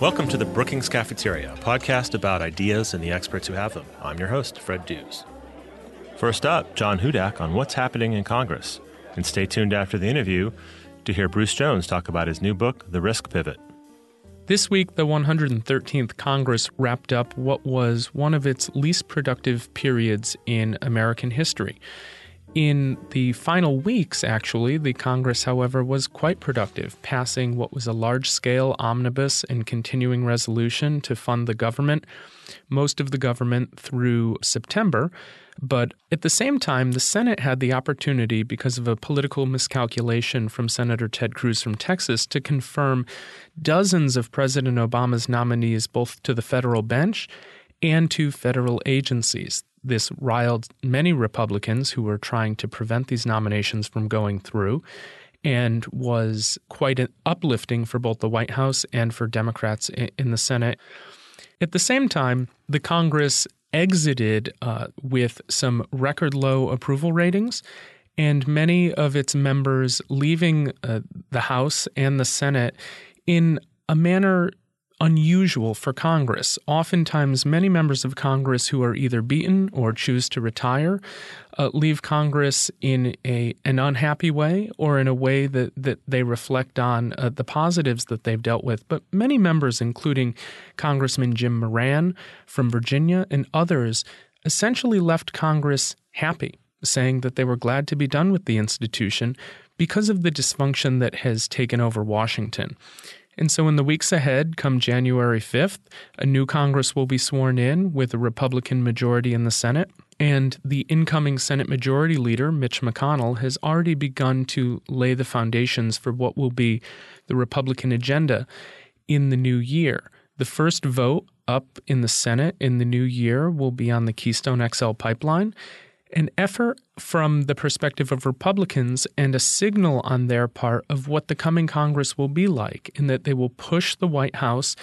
Welcome to the Brookings Cafeteria, a podcast about ideas and the experts who have them. I'm your host, Fred Dews. First up, John Hudak on what's happening in Congress. And stay tuned after the interview to hear Bruce Jones talk about his new book, The Risk Pivot. This week, the 113th Congress wrapped up what was one of its least productive periods in American history. In the final weeks, actually, the Congress, however, was quite productive, passing what was a large scale omnibus and continuing resolution to fund the government, most of the government through September. But at the same time, the Senate had the opportunity, because of a political miscalculation from Senator Ted Cruz from Texas, to confirm dozens of President Obama's nominees both to the federal bench and to federal agencies. This riled many Republicans who were trying to prevent these nominations from going through and was quite uplifting for both the White House and for Democrats in the Senate. At the same time, the Congress exited uh, with some record low approval ratings, and many of its members leaving uh, the House and the Senate in a manner unusual for Congress. Oftentimes, many members of Congress who are either beaten or choose to retire uh, leave Congress in a an unhappy way or in a way that, that they reflect on uh, the positives that they've dealt with. But many members, including Congressman Jim Moran from Virginia and others, essentially left Congress happy, saying that they were glad to be done with the institution because of the dysfunction that has taken over Washington. And so, in the weeks ahead, come January 5th, a new Congress will be sworn in with a Republican majority in the Senate. And the incoming Senate Majority Leader, Mitch McConnell, has already begun to lay the foundations for what will be the Republican agenda in the new year. The first vote up in the Senate in the new year will be on the Keystone XL pipeline an effort from the perspective of Republicans and a signal on their part of what the coming Congress will be like, in that they will push the White House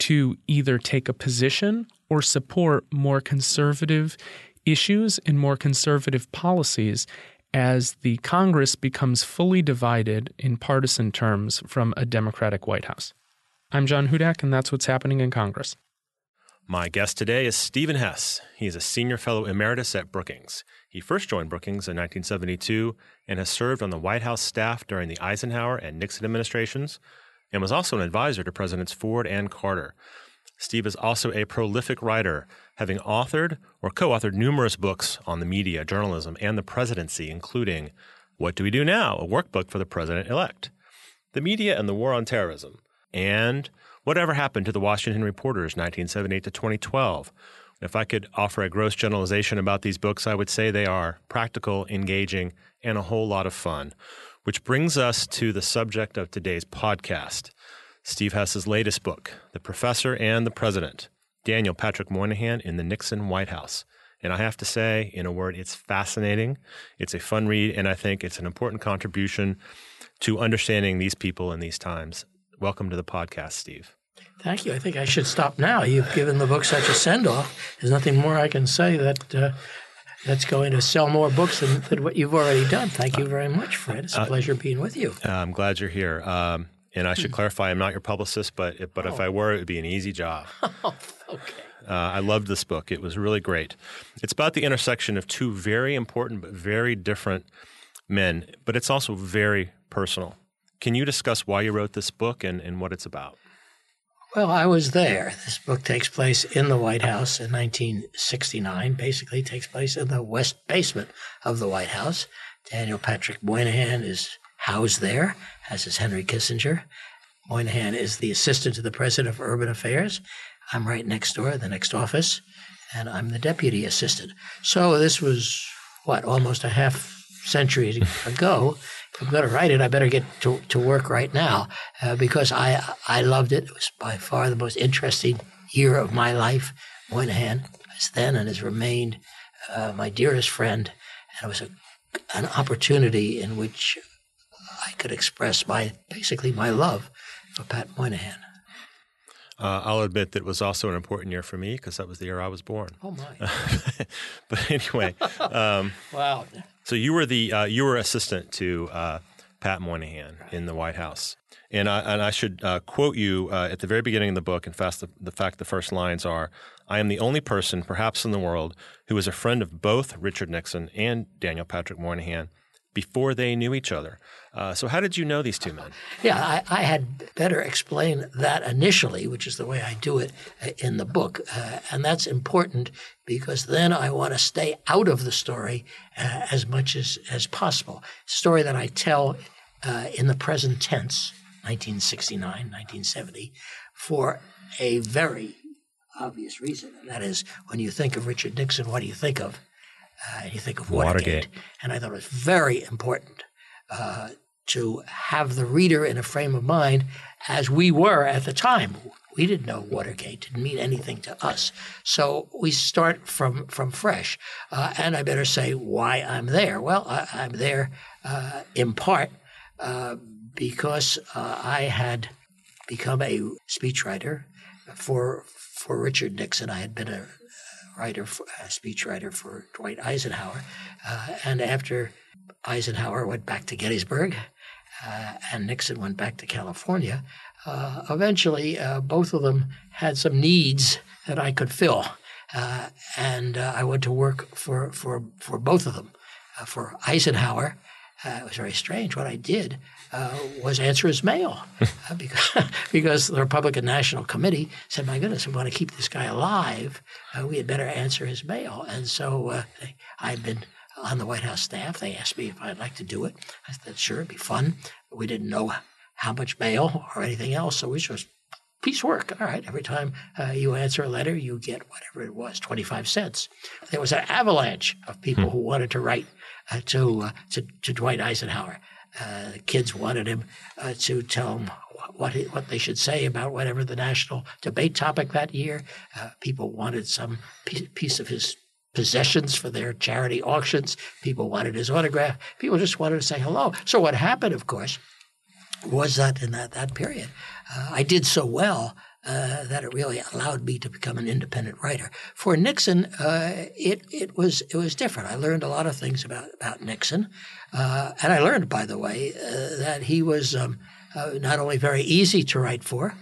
to either take a position or support more conservative issues and more conservative policies as the Congress becomes fully divided in partisan terms from a Democratic White House. I'm John Hudak, and that's what's happening in Congress. My guest today is Stephen Hess. He is a senior fellow emeritus at Brookings. He first joined Brookings in 1972 and has served on the White House staff during the Eisenhower and Nixon administrations and was also an advisor to Presidents Ford and Carter. Steve is also a prolific writer, having authored or co authored numerous books on the media, journalism, and the presidency, including What Do We Do Now? a workbook for the president elect, The Media and the War on Terrorism, and Whatever happened to the Washington Reporters 1978 to 2012? If I could offer a gross generalization about these books, I would say they are practical, engaging, and a whole lot of fun. Which brings us to the subject of today's podcast Steve Hess's latest book, The Professor and the President Daniel Patrick Moynihan in the Nixon White House. And I have to say, in a word, it's fascinating. It's a fun read, and I think it's an important contribution to understanding these people in these times. Welcome to the podcast, Steve. Thank you. I think I should stop now. You've given the book such a send off. There's nothing more I can say that uh, that's going to sell more books than, than, what you've already done. Thank you very much, Fred. It's a uh, pleasure being with you. Uh, I'm glad you're here. Um, and I should hmm. clarify, I'm not your publicist, but but oh. if I were, it would be an easy job. Oh, okay. Uh, I loved this book. It was really great. It's about the intersection of two very important but very different men, but it's also very personal. Can you discuss why you wrote this book and, and what it's about? Well, I was there. This book takes place in the White House in 1969, basically takes place in the west basement of the White House. Daniel Patrick Moynihan is housed there, as is Henry Kissinger. Moynihan is the assistant to the president of urban affairs. I'm right next door, the next office, and I'm the deputy assistant. So this was, what, almost a half century ago if I'm going to write it, I better get to, to work right now uh, because I I loved it. It was by far the most interesting year of my life. Moynihan was then and has remained uh, my dearest friend, and it was a, an opportunity in which I could express my basically my love for Pat Moynihan. Uh, I'll admit that it was also an important year for me because that was the year I was born. Oh my! but anyway, um, wow. So you were the uh, you were assistant to uh, Pat Moynihan in the White House. And I, and I should uh, quote you uh, at the very beginning of the book. In fact the, the fact the first lines are I am the only person, perhaps in the world, who is a friend of both Richard Nixon and Daniel Patrick Moynihan before they knew each other. Uh, so, how did you know these two men? Yeah, I, I, had better explain that initially, which is the way I do it uh, in the book. Uh, and that's important because then I want to stay out of the story uh, as much as, as possible. Story that I tell uh, in the present tense, 1969, 1970, for a very obvious reason. And that is when you think of Richard Nixon, what do you think of? Uh, and you think of Watergate. Watergate. And I thought it was very important uh, to have the reader in a frame of mind as we were at the time. We didn't know Watergate didn't mean anything to us, so we start from from fresh. Uh, and I better say why I'm there. Well, I, am there uh, in part uh, because uh, I had become a speechwriter for for Richard Nixon. I had been a writer, a speechwriter for Dwight Eisenhower, uh, and after Eisenhower went back to Gettysburg, uh, and Nixon went back to California. Uh, eventually, uh, both of them had some needs that I could fill, uh, and uh, I went to work for for for both of them. for Eisenhower, it was very strange. What I did was answer his mail because because the Republican National Committee said, "My goodness, we want to keep this guy alive. we had better answer his mail." And so I've been on the White House staff. They asked me if I'd like to do it. I said, sure, it'd be fun. We didn't know how much mail or anything else, so we just piecework. All right, every time uh, you answer a letter, you get whatever it was, 25 cents. There was an avalanche of people hmm. who wanted to write uh, to, uh, to, to, Dwight Eisenhower. Uh, kids wanted him uh, to tell them what, he, what they should say about whatever the national debate topic that year. Uh, people wanted some piece of his possessions for their charity auctions. People wanted his autograph. People just wanted to say hello. So what happened, of course, was that in that, that period, uh, I did so well uh, that it really allowed me to become an independent writer. For Nixon, uh, it it was it was different. I learned a lot of things about about Nixon, uh, and I learned, by the way, uh, that he was um, uh, not only very easy to write for,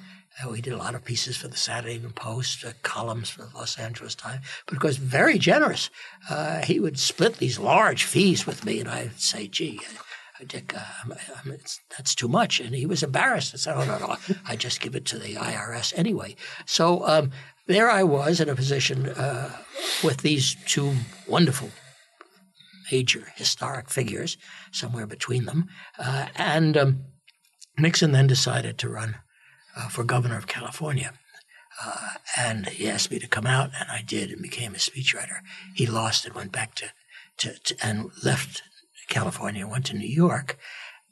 we did a lot of pieces for the Saturday Evening Post, columns for the Los Angeles Times, but of course, very generous. He would split these large fees with me, and I'd say, gee, uh, Dick, uh, I'm, I'm, that's too much. And he was embarrassed. I said, oh, no, no, I just give it to the IRS anyway. So um, there I was in a position uh, with these two wonderful major historic figures, somewhere between them. and um, Nixon then decided to run uh, for governor of California. Uh, and he asked me to come out, and I did and became a speechwriter. He lost and went back to, to, to and left California, went to New York.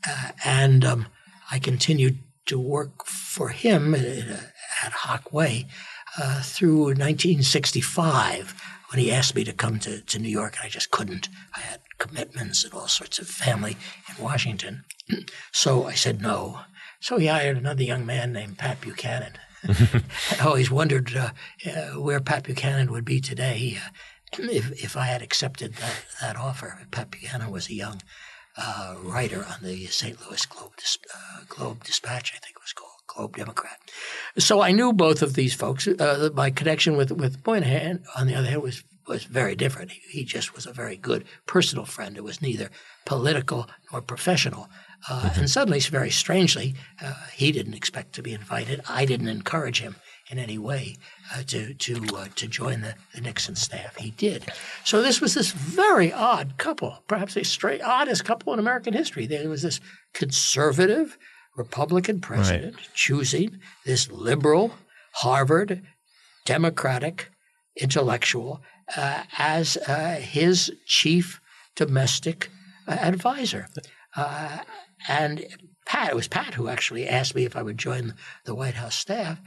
Uh, and um, I continued to work for him hoc way uh, through 1965 when he asked me to come to, to New York, and I just couldn't. I had commitments and all sorts of family in Washington. so I said no. So he hired another young man named Pat Buchanan. I always wondered uh, uh, where Pat Buchanan would be today uh, if, if I had accepted that, that offer. Pat Buchanan was a young uh, writer on the St. Louis Globe, uh, Globe Dispatch, I think it was called. Globe Democrat. So I knew both of these folks. Uh, my connection with with Moynihan, on the other hand, was was very different. He, he, just was a very good personal friend. It was neither political nor professional. Uh, mm-hmm. And suddenly, very strangely, uh, he didn't expect to be invited. I didn't encourage him in any way uh, to to uh, to join the, the, Nixon staff. He did. So this was this very odd couple, perhaps the straight oddest couple in American history. There was this conservative Republican president right. choosing this liberal Harvard Democratic intellectual uh, as uh, his chief domestic advisor. Uh, and Pat, it was Pat who actually asked me if I would join the White House staff.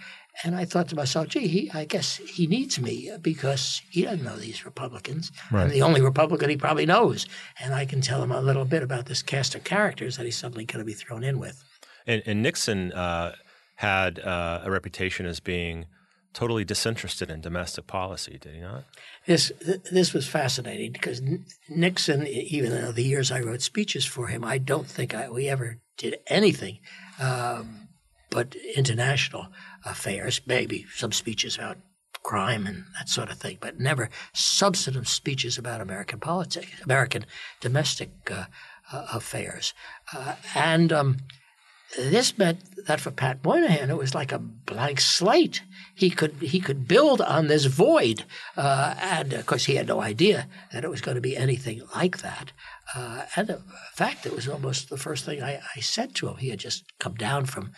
And I thought to myself, gee, he, I guess he needs me because he doesn't know these Republicans. Right. I'm the only Republican he probably knows. And I can tell him a little bit about this cast of characters that he's suddenly going to be thrown in with. And, and Nixon uh, had uh, a reputation as being totally disinterested in domestic policy, did he not? This this was fascinating because Nixon, even though the years I wrote speeches for him, I don't think I, we ever did anything um, but international affairs. Maybe some speeches about crime and that sort of thing, but never substantive speeches about American politics, American domestic uh, uh, affairs. Uh, and um, this meant that for Pat Moynihan, it was like a blank slate. He could he could build on this void, uh, and of course he had no idea that it was going to be anything like that. Uh, and in fact, it was almost the first thing I, I, said to him. He had just come down from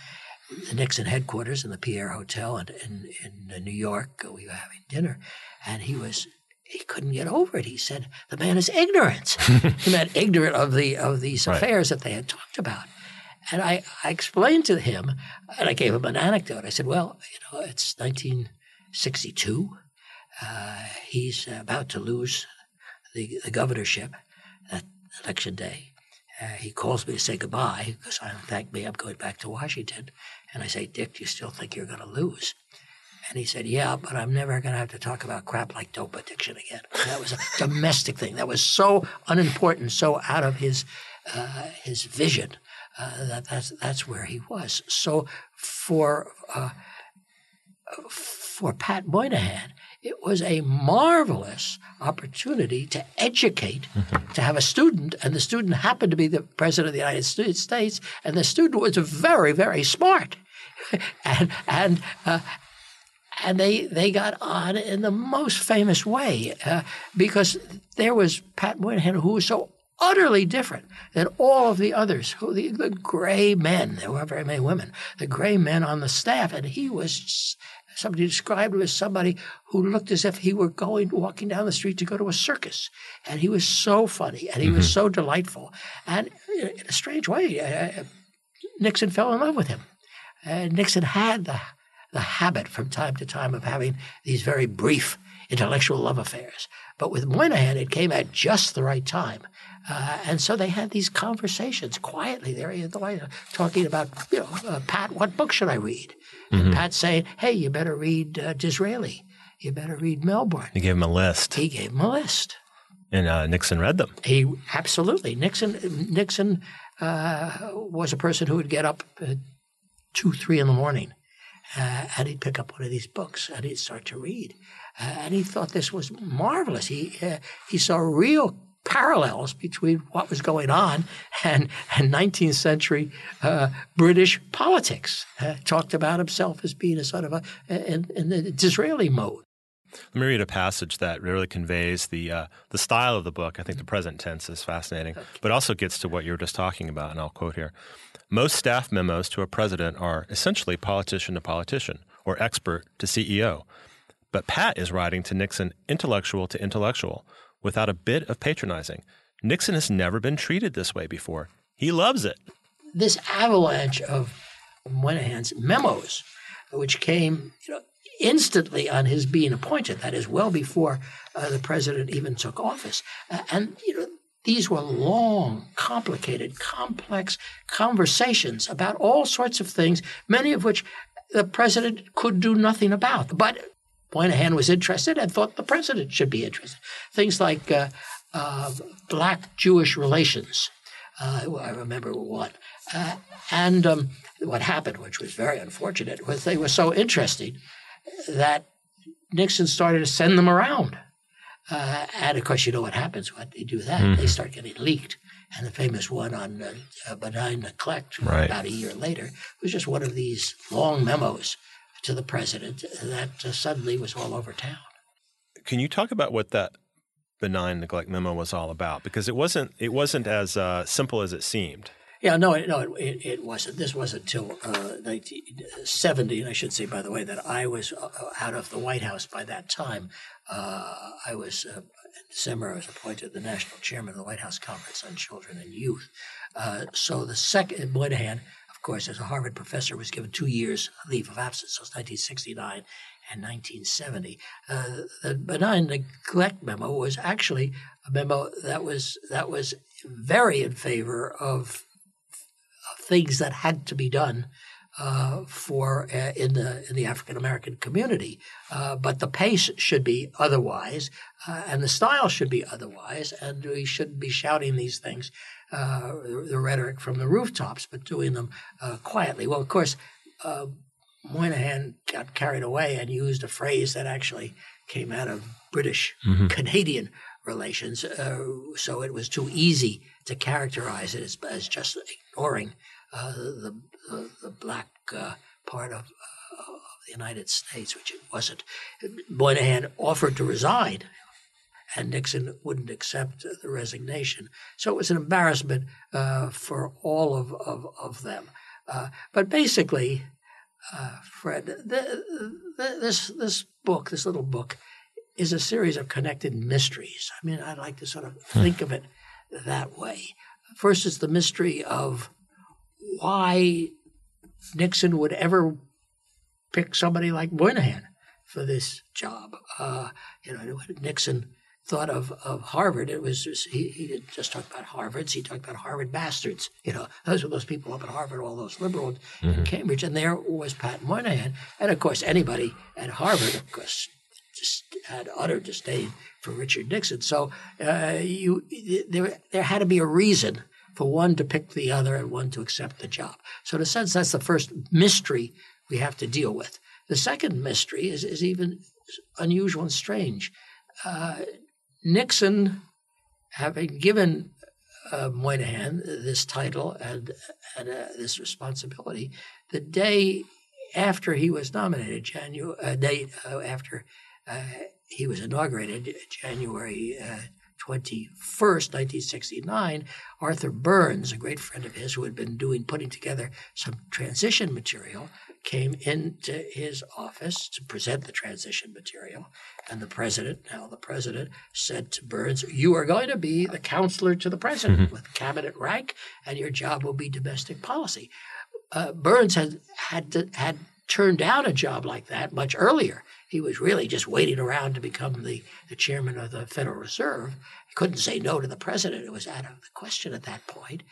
the Nixon headquarters in the Pierre Hotel in, in, in New York. We were having dinner, and he was he couldn't get over it. He said the man is ignorant. he meant ignorant of the of these right. affairs that they had talked about. And I, I explained to him, and I gave him an anecdote. I said, "Well, you know, it's 1962. Uh, he's about to lose the, the governorship that election day. Uh, he calls me to say goodbye because I thank me. I'm going back to Washington, and I say, Dick, do you still think you're going to lose?" And he said, Yeah, but I'm never going to have to talk about crap like dope addiction again. That was a domestic thing. That was so unimportant, so out of his, uh, his vision uh, that that's, that's where he was. So for, uh, for Pat Moynihan, it was a marvelous opportunity to educate, mm-hmm. to have a student, and the student happened to be the president of the United States, and the student was very, very smart. and and uh, and they they got on in the most famous way uh, because there was Pat Moynihan who was so utterly different than all of the others, who the, the gray men. There weren't very many women. The gray men on the staff, and he was somebody described him as somebody who looked as if he were going walking down the street to go to a circus, and he was so funny and he mm-hmm. was so delightful, and in a strange way, uh, Nixon fell in love with him. Uh, Nixon had the the habit from time to time of having these very brief intellectual love affairs. But with Moynihan, it came at just the right time. Uh, and so they had these conversations quietly there in the White House, talking about, you know, uh, Pat, what book should I read? Mm-hmm. And Pat saying, hey, you better read uh, Disraeli. You better read Melbourne. He gave him a list. He gave him a list. And uh, Nixon read them. He absolutely. Nixon Nixon uh, was a person who would get up at two, three in the morning uh, and he'd pick up one of these books and he'd start to read. Uh, and he thought this was marvelous. He, uh, he saw real parallels between what was going on and, and 19th century uh, British politics. Uh, talked about himself as being a sort of a, in, in the Disraeli mode. Let me read a passage that really conveys the uh, the style of the book. I think the present tense is fascinating, okay. but also gets to what you were just talking about. And I'll quote here: Most staff memos to a president are essentially politician to politician or expert to CEO. But Pat is writing to Nixon intellectual to intellectual without a bit of patronizing. Nixon has never been treated this way before. He loves it. This avalanche of Moynihan's memos, which came you know, instantly on his being appointed. That is, well before uh, the president even took office. Uh, and you know, these were long, complicated, complex conversations about all sorts of things, many of which the president could do nothing about. But Moynihan was interested and thought the president should be interested. Things like uh, uh black Jewish relations. Uh, I remember one. Uh, and um, what happened, which was very unfortunate, was they were so interesting that Nixon started to send them around. Uh, and of course, you know what happens when they do that. Mm-hmm. They start getting leaked. And the famous one on uh, uh, benign neglect right. about a year later was just one of these long memos to the president that uh, suddenly was all over town. Can you talk about what that benign neglect memo was all about? Because it wasn't it wasn't as uh, simple as it seemed. Yeah, no, no, it, it wasn't. This wasn't until uh, 1970, and I should say, by the way, that I was uh, out of the White House by that time. Uh, I was uh, in December. I was appointed the national chairman of the White House Conference on Children and Youth. Uh, so the second Moynihan, of course, as a Harvard professor, was given two years leave of absence. So it's 1969 and 1970. Uh, the benign neglect memo was actually a memo that was that was very in favor of things that had to be done uh, for uh, in the in the African American community. Uh, but the pace should be otherwise, uh, and the style should be otherwise, and we shouldn't be shouting these things, uh, the rhetoric from the rooftops, but doing them uh, quietly. Well, of course. Moynihan got carried away and used a phrase that actually came out of British mm-hmm. Canadian relations. Uh, so it was too easy to characterize it as, as just ignoring uh, the, the, the, black uh, part of, uh, of, the United States, which it wasn't. Moynihan offered to resign, and Nixon wouldn't accept the resignation. So it was an embarrassment uh, for all of, of, of them. Uh, but basically, Fred, the, the, this this book, this little book, is a series of connected mysteries. I mean, I like to sort of hmm. think of it that way. First is the mystery of why Nixon would ever pick somebody like Moynihan for this job. Uh, you know, Nixon thought of, of Harvard, it was just, he, he didn't just talk about Harvards, he talked about Harvard bastards. You know, those were those people up at Harvard, all those liberals mm-hmm. in Cambridge, and there was Pat Moynihan. And of course, anybody at Harvard, of course, just had utter disdain for Richard Nixon. So uh, you there there had to be a reason for one to pick the other and one to accept the job. So in a sense, that's the first mystery we have to deal with. The second mystery is, is even unusual and strange. Uh, Nixon, having given uh, Moynihan this title and, and uh, this responsibility, the day after he was nominated, January, uh, day uh, after uh, he was inaugurated, January 21st, uh, 1969, Arthur Burns, a great friend of his who had been doing putting together some transition material, came into his office to present the transition material. And the president, now the president, said to Burns, You are going to be the counselor to the president mm-hmm. with cabinet rank, and your job will be domestic policy. Uh, Burns had, had, to, had turned down a job like that much earlier. He was really just waiting around to become the, the chairman of the Federal Reserve. He couldn't say no to the president. It was out of the question at that point.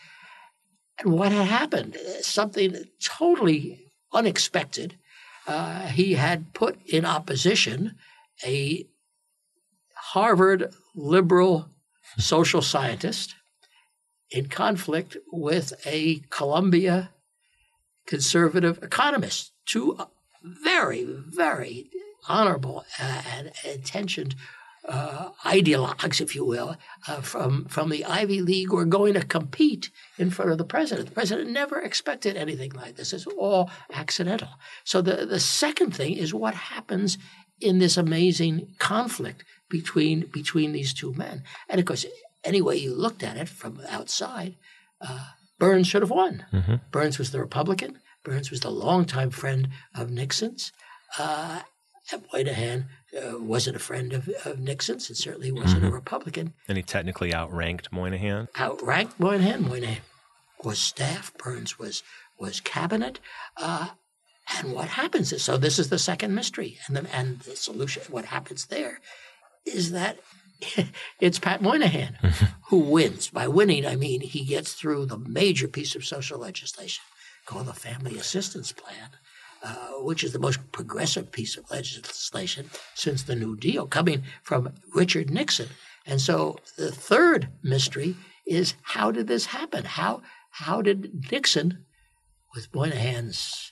And what had happened? Something totally unexpected. Uh, he had put in opposition a Harvard liberal social scientist in conflict with a Columbia conservative economist, two very, very honorable and intentioned uh, ideologues, if you will, uh, from from the Ivy League were going to compete in front of the president. The president never expected anything like this. It's all accidental. So the the second thing is what happens in this amazing conflict between between these two men. And of course, any way you looked at it from outside, uh, Burns should have won. Mm-hmm. Burns was the Republican. Burns was the longtime friend of Nixon's. Uh, Moynihan uh, wasn't a friend of, of Nixon's and certainly wasn't mm-hmm. a Republican. And he technically outranked Moynihan? Outranked Moynihan. Moynihan was staff, Burns was, was cabinet. Uh, and what happens is so this is the second mystery. And the, and the solution, what happens there is that it's Pat Moynihan who wins. By winning, I mean he gets through the major piece of social legislation called the Family Assistance Plan uh, which is the most progressive piece of legislation since the New Deal, coming from Richard Nixon. And so the third mystery is how did this happen? How how did Nixon, with Moynihan's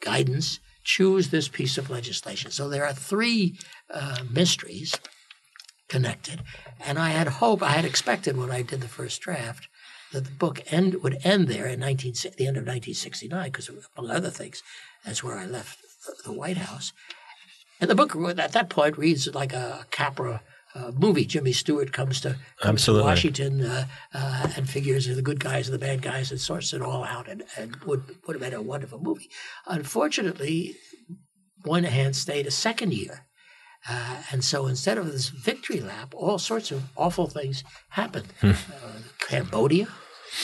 guidance, choose this piece of legislation? So there are three uh, mysteries connected, and I had hoped, I had expected when I did the first draft that the book end would end there in 19, the end of 1969, because among other things, that's where I left the White House. And the book at that point reads like a Capra uh, movie. Jimmy Stewart comes to, comes to Washington uh, uh, and figures the good guys and the bad guys and sorts it all out and, and would, would have been a wonderful movie. Unfortunately, Moynihan stayed a second year. Uh, and so instead of this victory lap, all sorts of awful things happened. Hmm. Uh, Cambodia,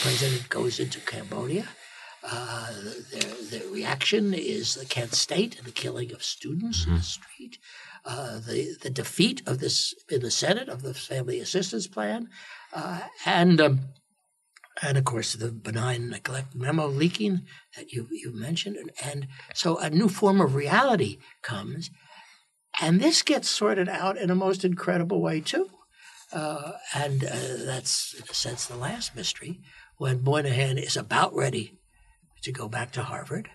president goes into Cambodia. Uh, the, the, reaction is the Kent State and the killing of students mm-hmm. in the mm-hmm. street. Uh, the the defeat of this in the Senate of the Family Assistance Plan, uh, and um, and of course the benign neglect memo leaking that you you mentioned, and, and so a new form of reality comes, and this gets sorted out in a most incredible way too, uh, and uh, that's in a sense the last mystery when Moynihan is about ready to go back to Harvard,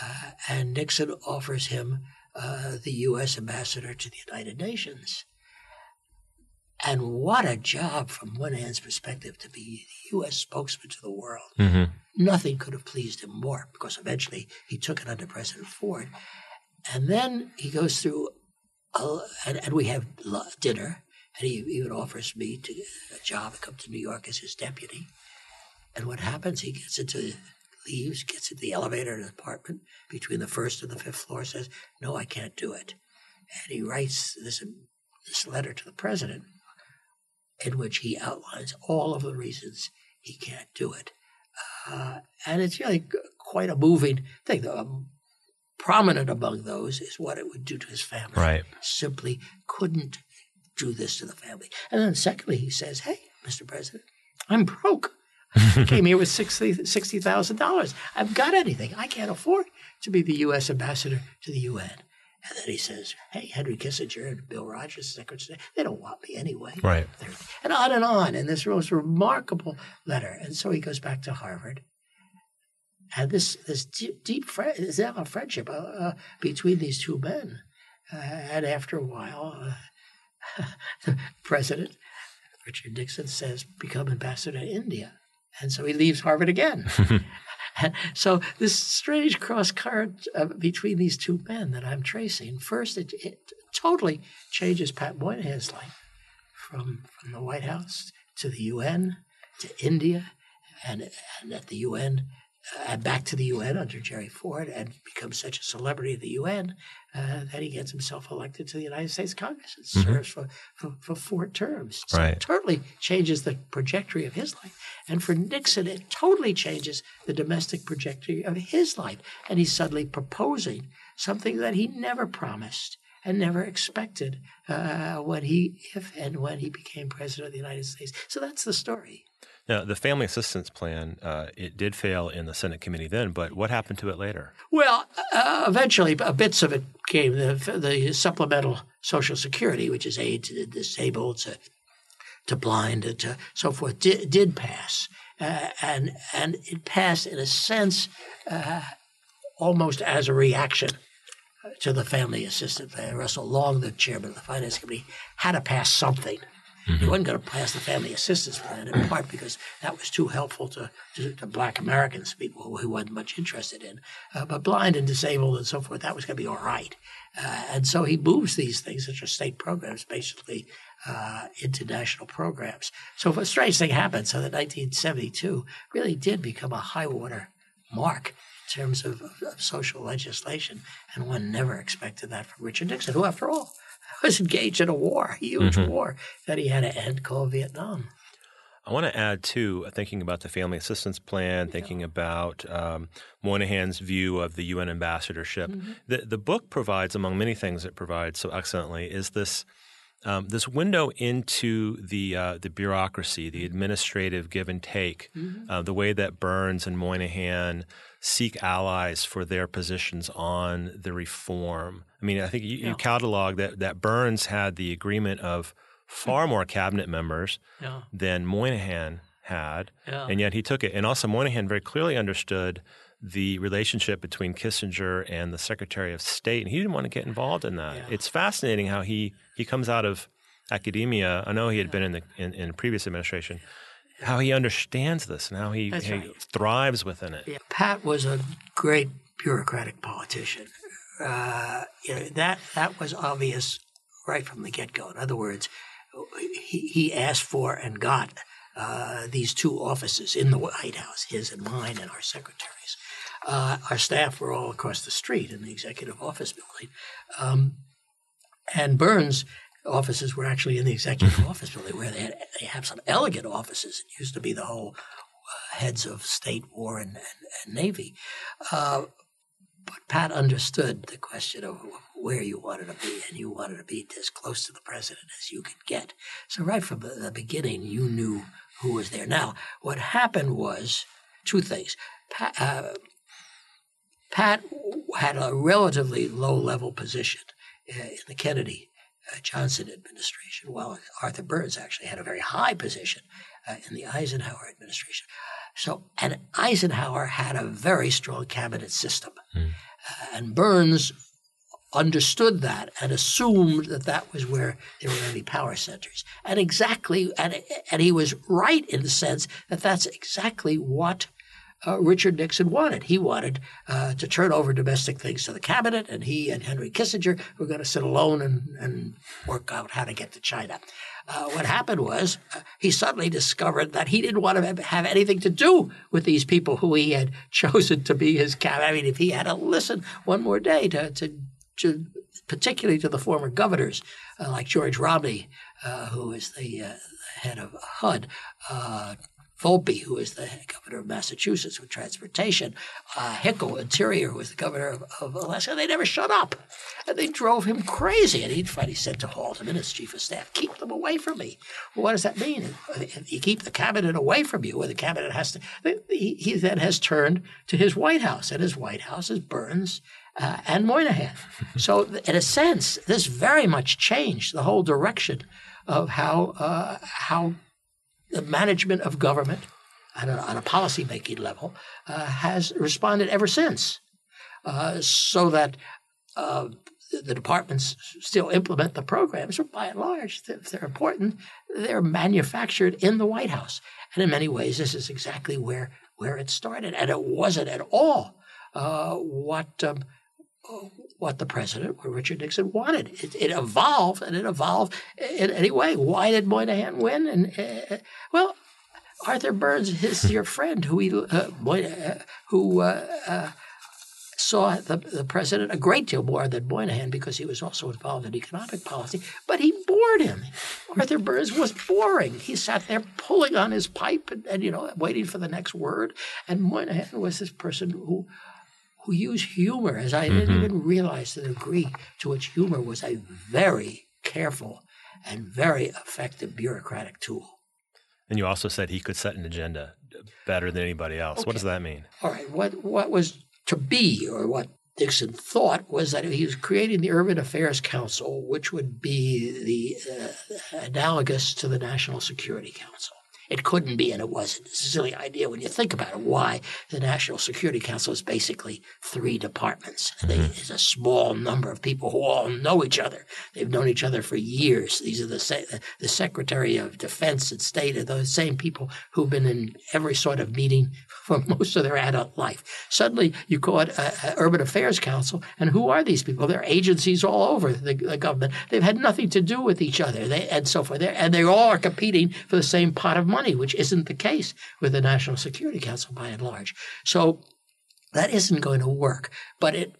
uh, and Nixon offers him uh, the U.S. ambassador to the United Nations. And what a job from Moynihan's perspective to be the U.S. spokesman to the world. Mm-hmm. Nothing could have pleased him more because eventually he took it under President Ford. And then he goes through, and, and, we have dinner, and he even offers me to, a job to come to New York as his deputy. And what happens? He gets into, leaves, gets into the elevator in the apartment between the first and the fifth floor, says, No, I can't do it. And he writes this, this letter to the president in which he outlines all of the reasons he can't do it. Uh, and it's really quite a moving thing. Um, prominent among those is what it would do to his family. Right. Simply couldn't do this to the family. And then, secondly, he says, Hey, Mr. President, I'm broke. I came here with $60,000. I've got anything. I can't afford to be the U.S. ambassador to the UN. And then he says, Hey, Henry Kissinger and Bill Rogers, Secretary, they don't want me anyway. Right. And on and on. And this was remarkable letter. And so he goes back to Harvard. And this, this deep, deep friend, is now a friendship uh, uh, between these two men. Uh, and after a while, uh, the president, Richard Nixon, says, become ambassador to India. And so he leaves Harvard again. so this strange cross current uh, between these two men that I'm tracing. First, it, it totally changes Pat Moynihan's life from from the White House to the UN to India, and and at the UN uh, back to the UN under Jerry Ford and becomes such a celebrity of the UN uh, that he gets himself elected to the United States Congress and mm-hmm. serves for, for, for, four terms. So right. it totally changes the trajectory of his life. And for Nixon, it totally changes the domestic trajectory of his life. And he's suddenly proposing something that he never promised and never expected uh, when he, if and when he became president of the United States. So that's the story. Now, the family assistance plan, uh, it did fail in the Senate committee then, but what happened to it later? Well, uh, eventually, bits of it came. The, the, supplemental Social Security, which is aid to the disabled, to, to blind, to so forth, did, did pass. Uh, and, and it passed, in a sense, uh, almost as a reaction to the family assistance plan. Russell Long, the chairman of the Finance Committee, had to pass something Mm-hmm. He wasn't going to pass the family assistance plan in part because that was too helpful to, to, to black Americans, people who he wasn't much interested in. Uh, but blind and disabled and so forth, that was going to be all right. Uh, and so he moves these things, which are state programs, basically uh, into national programs. So a strange thing happened. So that 1972 really did become a high water mark in terms of, of social legislation. And one never expected that from Richard Nixon, who, after all, was engaged in a war, a huge mm-hmm. war that he had to end called Vietnam. I want to add too, thinking about the family assistance plan, thinking yeah. about um, Moynihan's view of the UN ambassadorship. Mm-hmm. The the book provides, among many things it provides so excellently, is this um, this window into the uh, the bureaucracy, the administrative give and take, mm-hmm. uh, the way that Burns and Moynihan seek allies for their positions on the reform. I mean, I think you, yeah. you catalog that that Burns had the agreement of hmm. far more cabinet members yeah. than Moynihan had, yeah. and yet he took it. And also, Moynihan very clearly understood the relationship between Kissinger and the Secretary of State, and he didn't want to get involved in that. It's fascinating how he he comes out of academia. I know he had been in the in, in previous administration, how he understands this and how he, he right. thrives within it. Yeah. Pat was a great bureaucratic politician. Uh, you know, that that was obvious right from the get go. In other words, he, he asked for and got uh, these two offices in the White House, his and mine, and our secretaries. Uh, our staff were all across the street in the executive office building. Um, and Burns offices were actually in the executive office building, where they had, they have some elegant offices. It used to be the whole uh, heads of state, war, and, and, and navy. Uh, but Pat understood the question of where you wanted to be, and you wanted to be as close to the president as you could get. So right from the beginning, you knew who was there. Now, what happened was two things. Pat, uh, Pat had a relatively low level position uh, in the Kennedy Johnson administration, while Arthur Burns actually had a very high position uh, in the Eisenhower administration. So, and Eisenhower had a very strong cabinet system. Mm. and Burns understood that and assumed that that was where there were any power centers. And exactly, and, and he was right in the sense that that's exactly what uh, Richard Nixon wanted. He wanted uh, to turn over domestic things to the cabinet, and he and Henry Kissinger were going to sit alone and, and work out how to get to China. Uh, what happened was uh, he suddenly discovered that he didn't want to have anything to do with these people who he had chosen to be his cabinet. I mean, if he had to listen one more day to, to, to particularly to the former governors uh, like George Romney, uh, who is the head of HUD, Volpe, who was the governor of Massachusetts with transportation, uh, Hickel, Interior, who was the governor of, of, Alaska. They never shut up. And they drove him crazy. And he finally said to Haldeman, his chief of staff, keep them away from me. Well, what does that mean? If you keep the cabinet away from you, or the cabinet has to, he, he then has turned to his White House. And his White House is Burns uh, and Moynihan. So, in a sense, this very much changed the whole direction of how uh, how the management of government on a, on a policy making level uh, has responded ever since. Uh, so that uh, the departments still implement the programs, but by and large, if they're important, they're manufactured in the White House. And in many ways, this is exactly where, where it started. And it wasn't at all uh, what um, what the president, what Richard Nixon wanted. It, it, evolved, and it evolved in any way. Why did Moynihan win? And uh, well, Arthur Burns is your friend, who he, uh, uh, who uh, uh, saw the, the president a great deal more than Moynihan because he was also involved in economic policy. But he bored him. Arthur Burns was boring. He sat there pulling on his pipe and, and you know waiting for the next word. And Moynihan was this person who who used humor, as I mm-hmm. didn't even realize the degree to which humor was a very careful and very effective bureaucratic tool. And you also said he could set an agenda better than anybody else. Okay. What does that mean? All right. What what was to be, or what Nixon thought, was that he was creating the Urban Affairs Council, which would be the uh, analogous to the National Security Council. It couldn't be, and it wasn't. It's a silly idea when you think about it. Why the National Security Council is basically three departments. Mm-hmm. There's a small number of people who all know each other. They've known each other for years. These are the the Secretary of Defense and State are those same people who've been in every sort of meeting for most of their adult life. Suddenly, you call it a, a Urban Affairs Council, and who are these people? They're agencies all over the, the government. They've had nothing to do with each other, they, and so forth. They're, and they all are competing for the same pot of money money, which isn't the case with the National Security Council by and large. So that isn't going to work. But it,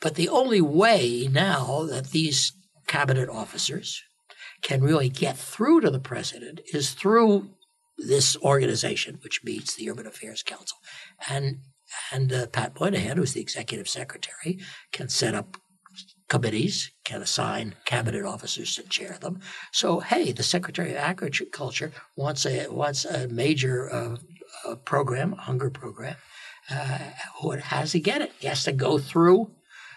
but the only way now that these cabinet officers can really get through to the president is through this organization, which meets the Urban Affairs Council, and and uh, Pat Moynihan, who's the executive secretary, can set up committees can assign cabinet officers to chair them. So, hey, the Secretary of Agriculture wants a wants a major uh, program, hunger program. Uh, how does he get it? He has to go through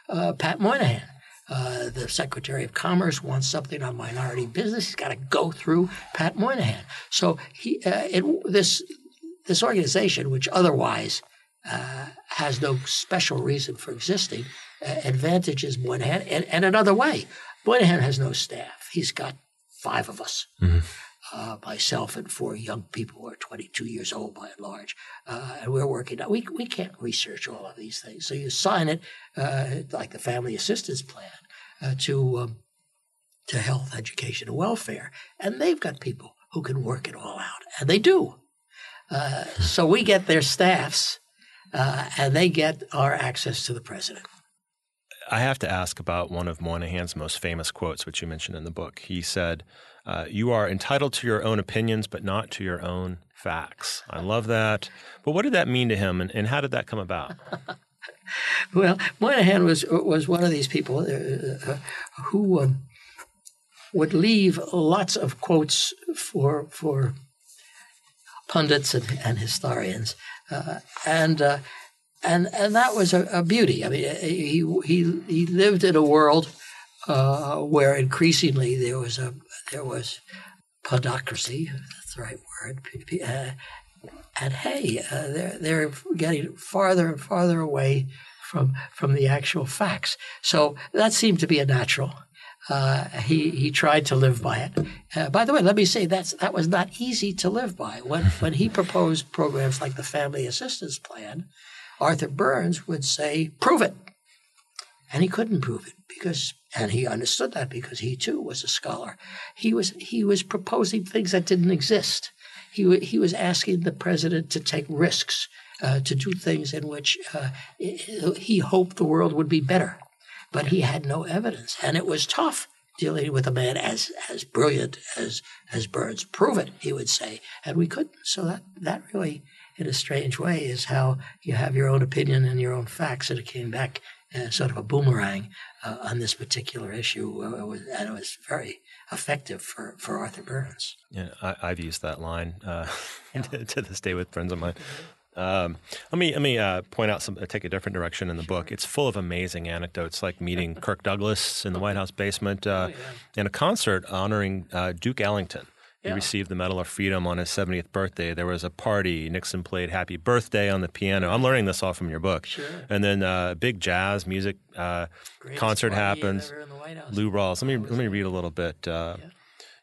uh, Pat Moynihan. Uh, the Secretary of Commerce wants something on minority business. He's got to go through Pat Moynihan. So he uh, it, this this organization, which otherwise has no special reason for existing, advantages Moynihan and, and another way. Moynihan has no staff. He's got five of us. Mm-hmm. Uh, myself and four young people who are 22 years old by and large. Uh, and we're working We, we can't research all of these things. So you sign it, uh, like the family assistance plan, uh, to, um, to health, education, and welfare. And they've got people who can work it all out. And they do. Uh, so we get their staffs, uh, and they get our access to the president. I have to ask about one of Moynihan's most famous quotes, which you mentioned in the book. He said, uh, You are entitled to your own opinions, but not to your own facts. I love that. But what did that mean to him, and, and how did that come about? well, Moynihan was was one of these people uh, uh, who um, would leave lots of quotes for for pundits and, and historians, uh, and uh, and and that was a, a, beauty. I mean, uh, he he he lived in a world uh, where increasingly there was a there was podocracy. That's the right word. Uh, and hey, uh, they're they're getting farther and farther away from from the actual facts. So that seemed to be a natural. Uh, he he tried to live by it. Uh, by the way, let me say that's that was not easy to live by. When when he proposed programs like the Family Assistance Plan, Arthur Burns would say, "Prove it," and he couldn't prove it because, and he understood that because he too was a scholar. He was he was proposing things that didn't exist. He he was asking the president to take risks, uh, to do things in which uh, he hoped the world would be better but he had no evidence. And it was tough dealing with a man as as brilliant as as Burns. Prove it, he would say, and we couldn't. So that that really, in a strange way, is how you have your own opinion and your own facts, and it came back uh, sort of a boomerang uh, on this particular issue, uh, it was, and it was very effective for, for Arthur Burns. Yeah, I, have used that line uh, yeah. to, to, this day with friends of mine. Um, let me let me uh, point out some. Uh, take a different direction in the book. It's full of amazing anecdotes, like meeting Kirk Douglas in the White House basement, uh, oh, yeah. and a concert honoring uh, Duke Ellington. He yeah. received the Medal of Freedom on his 70th birthday. There was a party. Nixon played Happy Birthday on the piano. I'm learning this all from your book. Sure. And then uh, big jazz music uh, concert happens. Lou Rawls. Let me let me read a little bit. Uh, yeah.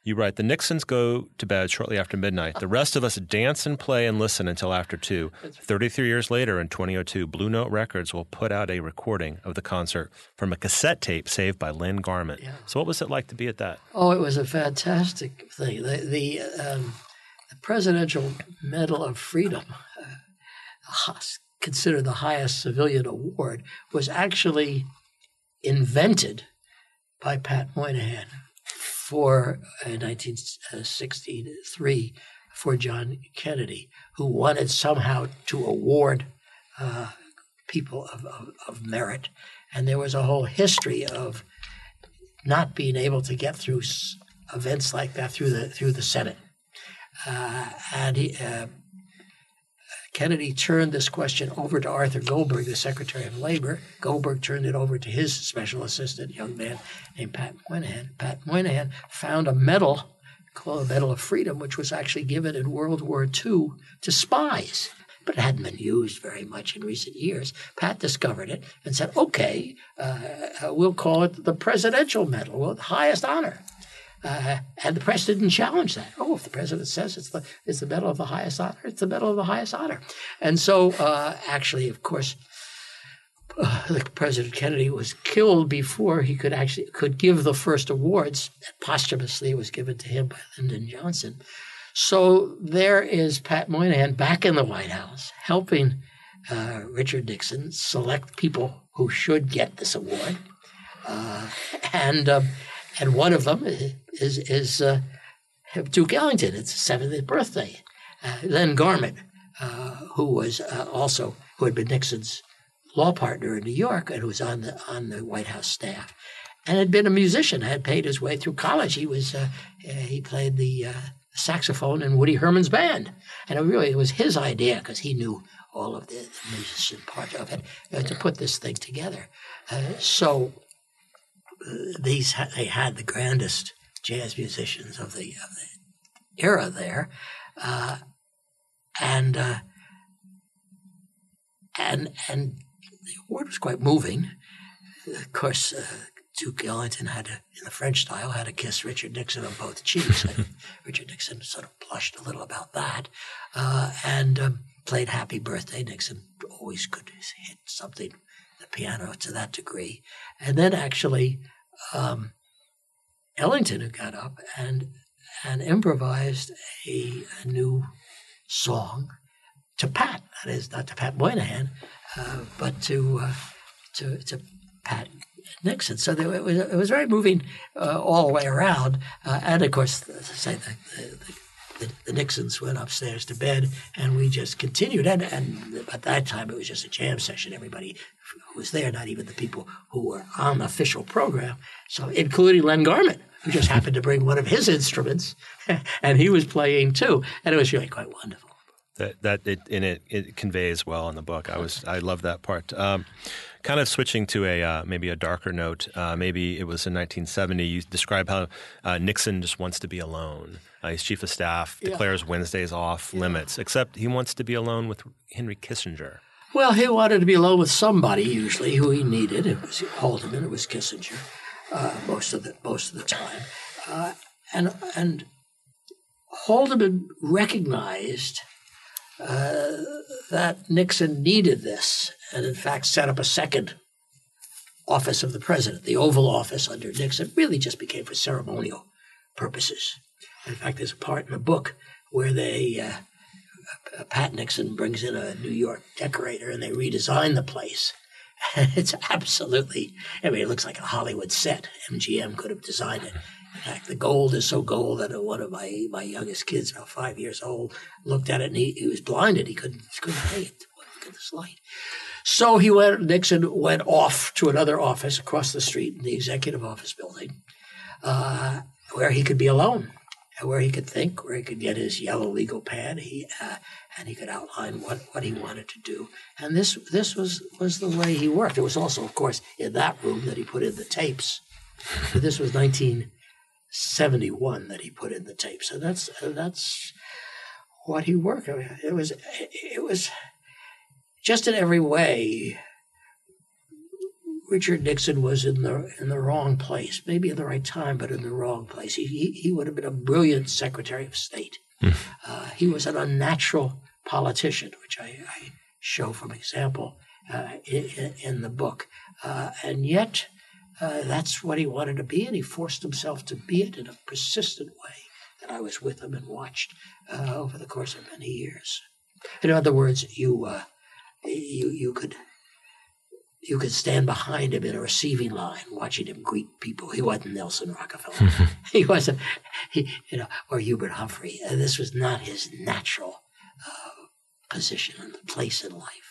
You write, the Nixons go to bed shortly after midnight. The rest of us dance and play and listen until after 2. 33 years later, in 2002, Blue Note Records will put out a recording of the concert from a cassette tape saved by Len Garment. Yeah. So, what was it like to be at that? Oh, it was a fantastic thing. The, the, um, the Presidential Medal of Freedom, uh, considered the highest civilian award, was actually invented by Pat Moynihan for uh, 1963 for John Kennedy, who wanted somehow to award uh, people of, of, of, merit. And there was a whole history of not being able to get through events like that through the through the Senate. Uh, and he, uh, Kennedy turned this question over to Arthur Goldberg, the Secretary of Labor. Goldberg turned it over to his special assistant, a young man named Pat Moynihan. Pat Moynihan found a medal called the Medal of Freedom, which was actually given in World War II to spies, but it hadn't been used very much in recent years. Pat discovered it and said, okay, uh, we'll call it the Presidential Medal, well, the highest honor. Uh, and the press didn't challenge that. Oh, if the president says it's the it's the medal of the highest honor, it's the medal of the highest honor. And so, uh, actually, of course, uh, President Kennedy was killed before he could actually could give the first awards. Posthumously, it was given to him by Lyndon Johnson. So there is Pat Moynihan back in the White House helping uh, Richard Nixon select people who should get this award, uh, and um, and one of them is is uh, Duke Ellington. It's his 70th birthday. Uh, Len Garment, uh, who was uh, also who had been Nixon's law partner in New York and who was on the on the White House staff, and had been a musician. Had paid his way through college. He was uh, he played the uh, saxophone in Woody Herman's band, and it really it was his idea because he knew all of the, the musician part of it to put this thing together. so these they had the grandest jazz musicians of the, of the era there, uh, and uh, and and the award was quite moving. Of course, uh, Duke Ellington had to, in the French style, had to kiss Richard Nixon on both cheeks. Richard Nixon sort of blushed a little about that, uh, and um, played "Happy Birthday." Nixon always could hit something the piano to that degree, and then actually um, Ellington had got up and and improvised a, a, new song to Pat. That is not to Pat Moynihan, uh, but to uh, to to Pat Nixon. So there, it was it was very moving uh, all the way around. Uh, and of course, say the, the, the, the, the Nixons went upstairs to bed, and we just continued. And, and at that time, it was just a jam session. Everybody who was there, not even the people who were on the official program, so including Len Garment, who just happened to bring one of his instruments, and he was playing too, and it was really quite wonderful. That that it and it, it conveys well in the book. I was I love that part. Um, kind of switching to a uh, maybe a darker note. Uh, maybe it was in 1970. You describe how uh, Nixon just wants to be alone. Uh, his chief of staff declares yeah. Wednesdays off yeah. limits, except he wants to be alone with Henry Kissinger. Well, he wanted to be alone with somebody usually who he needed. It was Haldeman. It was Kissinger uh, most of the most of the time, uh, and and Haldeman recognized uh, that Nixon needed this, and in fact set up a second office of the president. The Oval Office under Nixon really just became for ceremonial purposes. In fact, there's a part in the book where they uh, Pat Nixon brings in a New York decorator and they redesign the place. it's absolutely, I mean, it looks like a Hollywood set. MGM could have designed it. In fact, the gold is so gold that one of my, my youngest kids, about five years old, looked at it and he, he was blinded. He couldn't, he couldn't pay it. Look at this light. So he went, Nixon went off to another office across the street in the executive office building uh, where he could be alone, where he could think, where he could get his yellow legal pad, he, uh, and he could outline what, what he wanted to do. And this, this was, was the way he worked. It was also, of course, in that room that he put in the tapes. This was 19- 71 that he put in the tape. So that's that's what he worked. I mean, it was it was just in every way. Richard Nixon was in the in the wrong place, maybe in the right time, but in the wrong place. He he, he would have been a brilliant Secretary of State. Hmm. uh, he was an unnatural politician, which I, I show from example uh, in, in, the book, uh, and yet uh, that's what he wanted to be, and he forced himself to be it in a persistent way that I was with him and watched uh, over the course of many years. In other words, you uh, you you could you could stand behind him in a receiving line, watching him greet people. He wasn't Nelson Rockefeller. he wasn't, he, you know, or Hubert Humphrey. Uh, this was not his natural uh, position and place in life.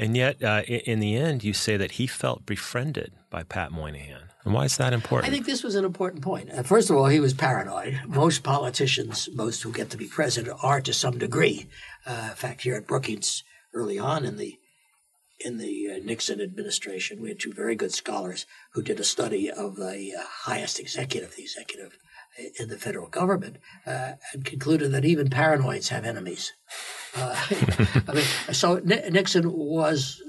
And yet, uh, in the end, you say that he felt befriended by Pat Moynihan. And why is that important? I think this was an important point. Uh, first of all, he was paranoid. Most politicians, most who get to be president, are to some degree. Uh, in fact, here at Brookings, early on in the in the uh, Nixon administration, we had two very good scholars who did a study of the uh, highest executive, the executive in the federal government uh, and concluded that even paranoids have enemies. Uh, I mean, so Nixon was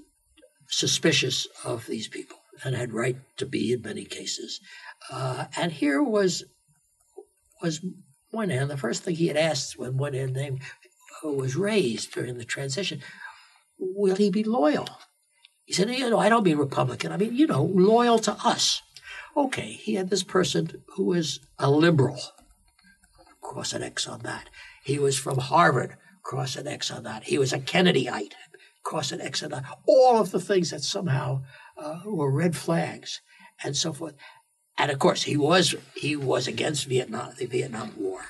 suspicious of these people and had right to be in many cases. Uh, and here was was Moynihan. The first thing he had asked when Moynihan's name was raised during the transition, will he be loyal? He said, you know, I don't mean Republican. I mean, you know, loyal to us. Okay, he had this person who was a liberal. Cross an X on that. He was from Harvard. Cross an X on that. He was a Kennedyite. Cross an X on that. All of the things that somehow uh, were red flags and so forth. And of course, he was he was against Vietnam, the Vietnam War.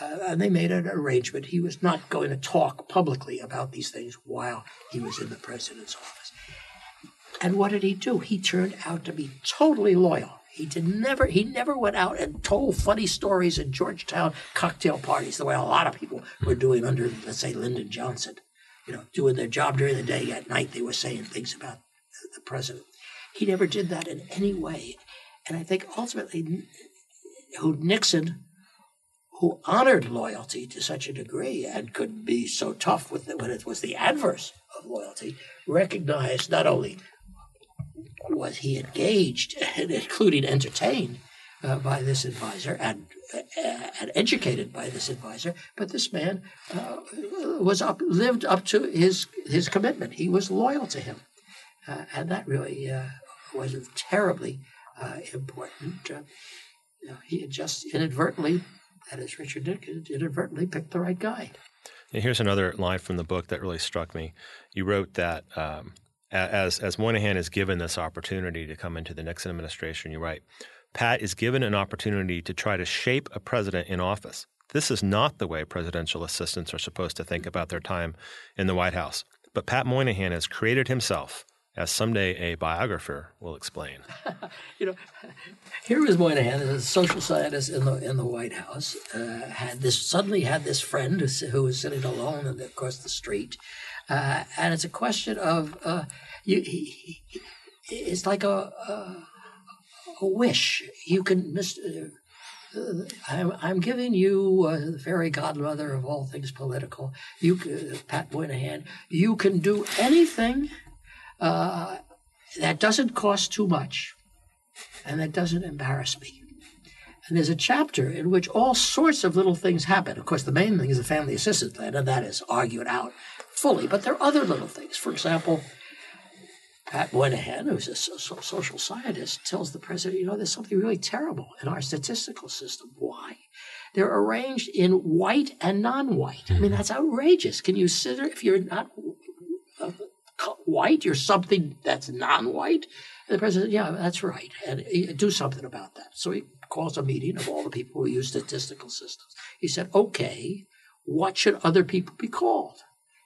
Uh, and they made an arrangement. He was not going to talk publicly about these things while he was in the president's office. And what did he do? He turned out to be totally loyal. He did never he never went out and told funny stories at Georgetown cocktail parties the way a lot of people were doing under let's say Lyndon Johnson. You know, doing their job during the day, at night they were saying things about the president. He never did that in any way. And I think ultimately who Nixon who honored loyalty to such a degree and could be so tough with it when it was the adverse of loyalty, recognized not only was he engaged, including entertained uh, by this advisor and, uh, and educated by this advisor. But this man uh, was up, lived up to his his commitment. He was loyal to him, uh, and that really uh, was terribly uh, important. You know, he had just inadvertently, that is Richard Dickens, inadvertently picked the right guy. And here's another line from the book that really struck me. You wrote that um, as as Moynihan is given this opportunity to come into the Nixon administration, you're right. Pat is given an opportunity to try to shape a president in office, This is not the way presidential assistants are supposed to think about their time in the White House. But Pat Moynihan has created himself, as someday a biographer will explain. you know, here was Moynihan, a social scientist in the in the White House, uh, had this suddenly had this friend who was sitting alone across the street, uh, and it's a question of uh, you. He, he, it's like a, a, a wish. You can, Mr. Uh, I'm, I'm giving you uh, the fairy godmother of all things political. You, uh, Pat Moynihan, you can do anything uh, that doesn't cost too much and that doesn't embarrass me. And there's a chapter in which all sorts of little things happen. Of course, the main thing is the family assistance plan, and that is argued out fully. But there are other little things. For example, Pat Moynihan, who's a social scientist, tells the president, you know, there's something really terrible in our statistical system. Why? They're arranged in white and non-white. I mean, mm-hmm. that's outrageous. Can you consider if you're not uh, white, you're something that's non-white? And the president, yeah, that's right, and do something about that. So he calls a meeting of all the people who use statistical systems. He said, okay, what should other people be called?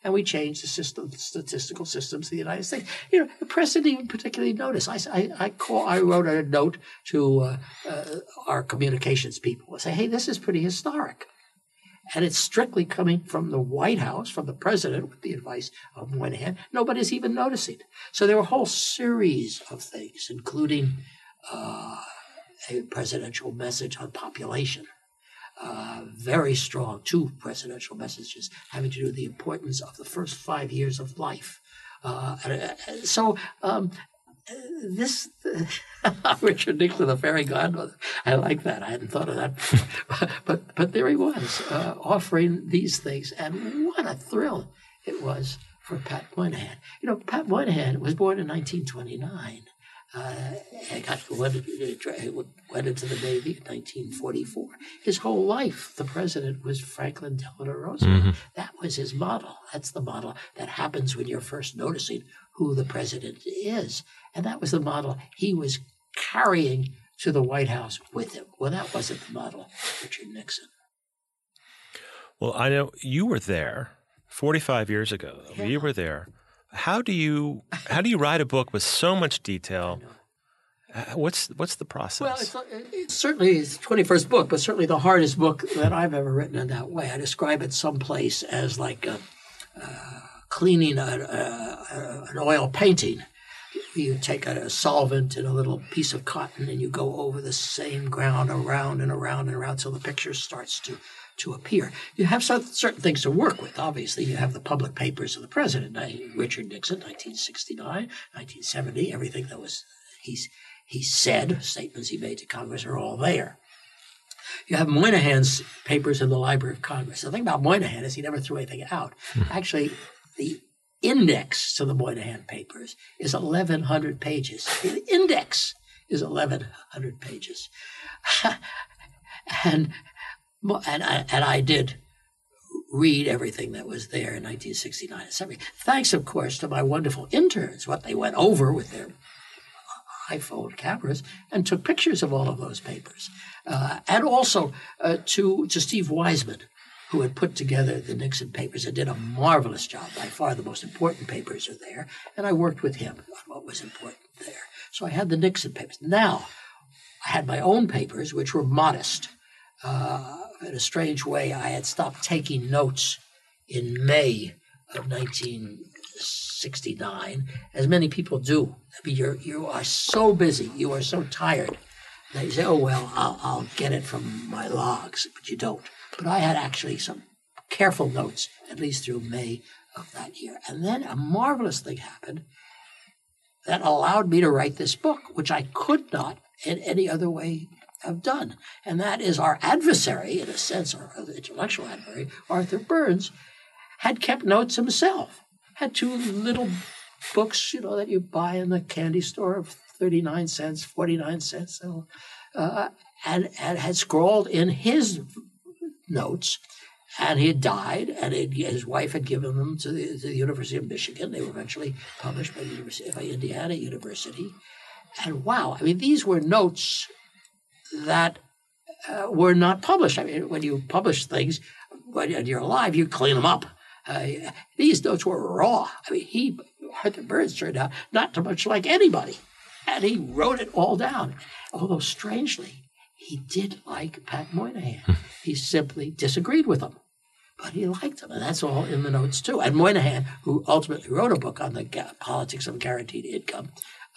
And we changed the system, statistical systems of the United States. You know, the press didn't even particularly notice. I, I, I, call, I wrote a note to uh, uh, our communications people and say, hey, this is pretty historic. And it's strictly coming from the White House, from the president, with the advice of Moynihan. Nobody's even noticing. So there were a whole series of things, including uh, a presidential message on population uh, very strong, two presidential messages having to do with the importance of the first five years of life. Uh, uh so um, this Richard Nixon, the fairy godmother. I like that. I hadn't thought of that, but but there he was uh, offering these things, and what a thrill it was for Pat Moynihan. You know, Pat Moynihan was born in 1929 uh, got went, went into the Navy in 1944. His whole life, the president was Franklin Delano Roosevelt. Mm-hmm. That was his model. That's the model that happens when you're first noticing who the president is. And that was the model he was carrying to the White House with him. Well, that wasn't the model, Richard Nixon. Well, I know you were there 45 years ago. Yeah. You were there. How do you how do you write a book with so much detail? Uh, what's what's the process? Well, it's, it's certainly it's the 21st book, but certainly the hardest book that I've ever written in that way. I describe it someplace as like a, uh, cleaning a, a, an oil painting. You take a, solvent and a little piece of cotton, and you go over the same ground around and around and around until the picture starts to to appear. You have certain things to work with. Obviously, you have the public papers of the president, Richard Nixon, 1969, 1970, everything that was he's he said, statements he made to Congress are all there. You have Moynihan's papers in the Library of Congress. The thing about Moynihan is he never threw anything out. Hmm. Actually, the index to the Moynihan papers is 1,100 pages. The index is 1,100 pages. and and I, and I did read everything that was there in 1969 and 70. Thanks, of course, to my wonderful interns, what they went over with their iPhone cameras and took pictures of all of those papers. Uh, and also uh, to, to Steve Weisman, who had put together the Nixon papers and did a marvelous job. By far, the most important papers are there. And I worked with him on what was important there. So I had the Nixon papers. Now, I had my own papers, which were modest. Uh, in a strange way, I had stopped taking notes in May of 1969, as many people do. I mean, you're, you are so busy, you are so tired that you say, oh, well, I'll, I'll get it from my logs, but you don't. But I had actually some careful notes, at least through May of that year. And then a marvelous thing happened that allowed me to write this book, which I could not in any other way have done. And that is our adversary, in a sense, our intellectual adversary, Arthur Burns, had kept notes himself, had two little books, you know, that you buy in the candy store of 39 cents, 49 cents, uh, and, and had scrawled in his notes and he had died, and it, his wife had given them to the, to the, University of Michigan. They were eventually published by by Indiana University. And wow, I mean, these were notes that uh, were not published. I mean, when you publish things when you're alive, you clean them up. Uh, these notes were raw. I mean, he Arthur Burns turned out not too much like anybody, and he wrote it all down. Although strangely, he did like Pat Moynihan. he simply disagreed with him, but he liked him, and that's all in the notes too. And Moynihan, who ultimately wrote a book on the politics of guaranteed income,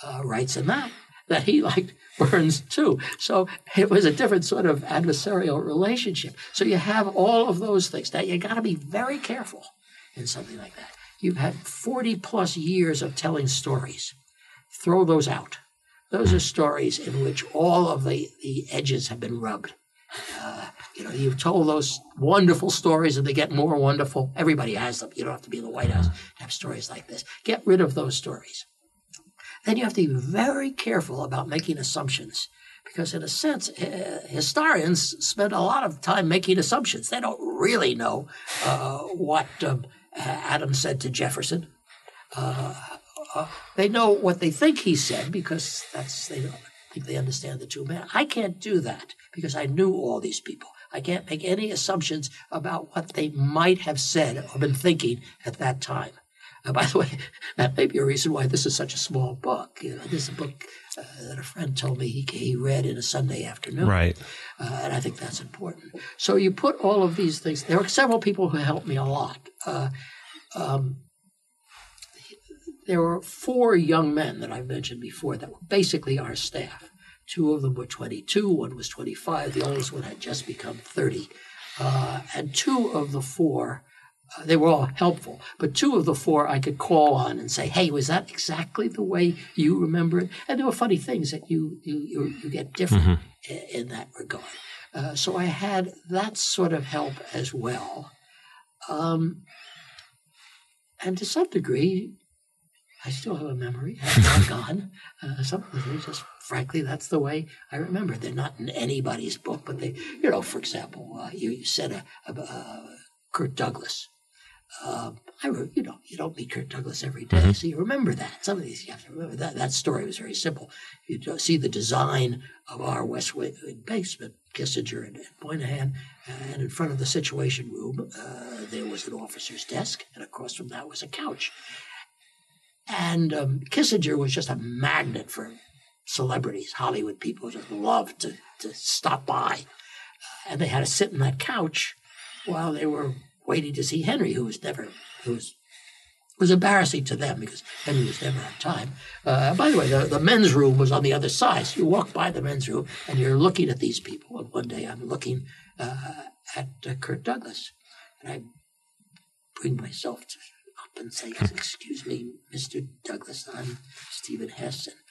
uh, writes in that that he liked Burns too. So it was a different sort of adversarial relationship. So you have all of those things. Now you got to be very careful in something like that. You've had 40 plus years of telling stories. Throw those out. Those are stories in which all of the, the edges have been rubbed. Uh, you know, you've told those wonderful stories and they get more wonderful. Everybody has them. You don't have to be in the White House to have stories like this. Get rid of those stories. Then you have to be very careful about making assumptions because, in a sense, uh, historians spend a lot of time making assumptions. They don't really know uh, what um, Adams said to Jefferson. Uh, uh, they know what they think he said because that's they don't think they understand the two men. I can't do that because I knew all these people. I can't make any assumptions about what they might have said or been thinking at that time. Uh, by the way, that may be a reason why this is such a small book. You know, this is a book uh, that a friend told me he, he read in a Sunday afternoon. Right. Uh, and I think that's important. So you put all of these things. There were several people who helped me a lot. Uh, um, there were four young men that I mentioned before that were basically our staff. Two of them were 22, one was 25, the oldest one had just become 30. Uh, and two of the four, uh, they were all helpful, but two of the four I could call on and say, hey, was that exactly the way you remember it? And there were funny things that you, you, you, you get different mm-hmm. in, in, that regard. Uh, so I had that sort of help as well. Um, and to some degree, I still have a memory. Not gone. Uh, some of the things, just frankly, that's the way I remember. They're not in anybody's book, but they, you know, for example, uh, you, said a, a, a Kirk Douglas. Um, I, you know, you don't meet Kirk Douglas every day, mm-hmm. so you remember that. Some of these you have to remember that. That story was very simple. You see the design of our West Wing basement, Kissinger and, and Moynihan, and in front of the Situation Room, uh, there was an officer's desk, and across from that was a couch. And um, Kissinger was just a magnet for celebrities. Hollywood people just loved to, to stop by. Uh, and they had to sit in that couch while they were waiting to see Henry, who was never, who was, was embarrassing to them because Henry was never on time. Uh, by the way, the, the men's room was on the other side. So you walk by the men's room and you're looking at these people. And one day I'm looking uh, at uh, Kirk Douglas. And I bring myself to and say, "Excuse me, Mr. Douglas, I'm Stephen Heston, and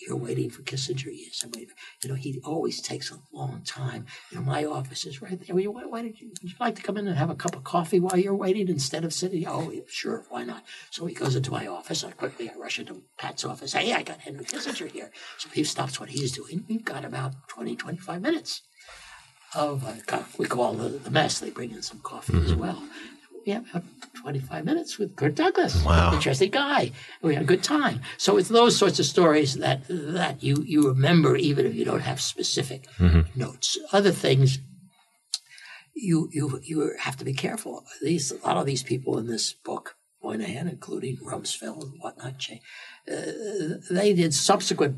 you're waiting for Kissinger." Yes, I'm waiting. You know, he always takes a long time. You know, my office is right there. Why, why did you? Would you like to come in and have a cup of coffee while you're waiting instead of sitting? Oh, sure, why not? So he goes into my office. I quickly I rush into Pat's office. Hey, I got Henry Kissinger here. So he stops what he's doing. We've got about 20, 25 minutes of uh, we call the, the mess. They bring in some coffee mm-hmm. as well we had about 25 minutes with Kirk Douglas. Wow. Interesting guy. We had a good time. So it's those sorts of stories that that you, you remember even if you don't have specific mm-hmm. notes. Other things you you you have to be careful. These a lot of these people in this book, Moynihan, including Rumsfeld and whatnot, uh, they did subsequent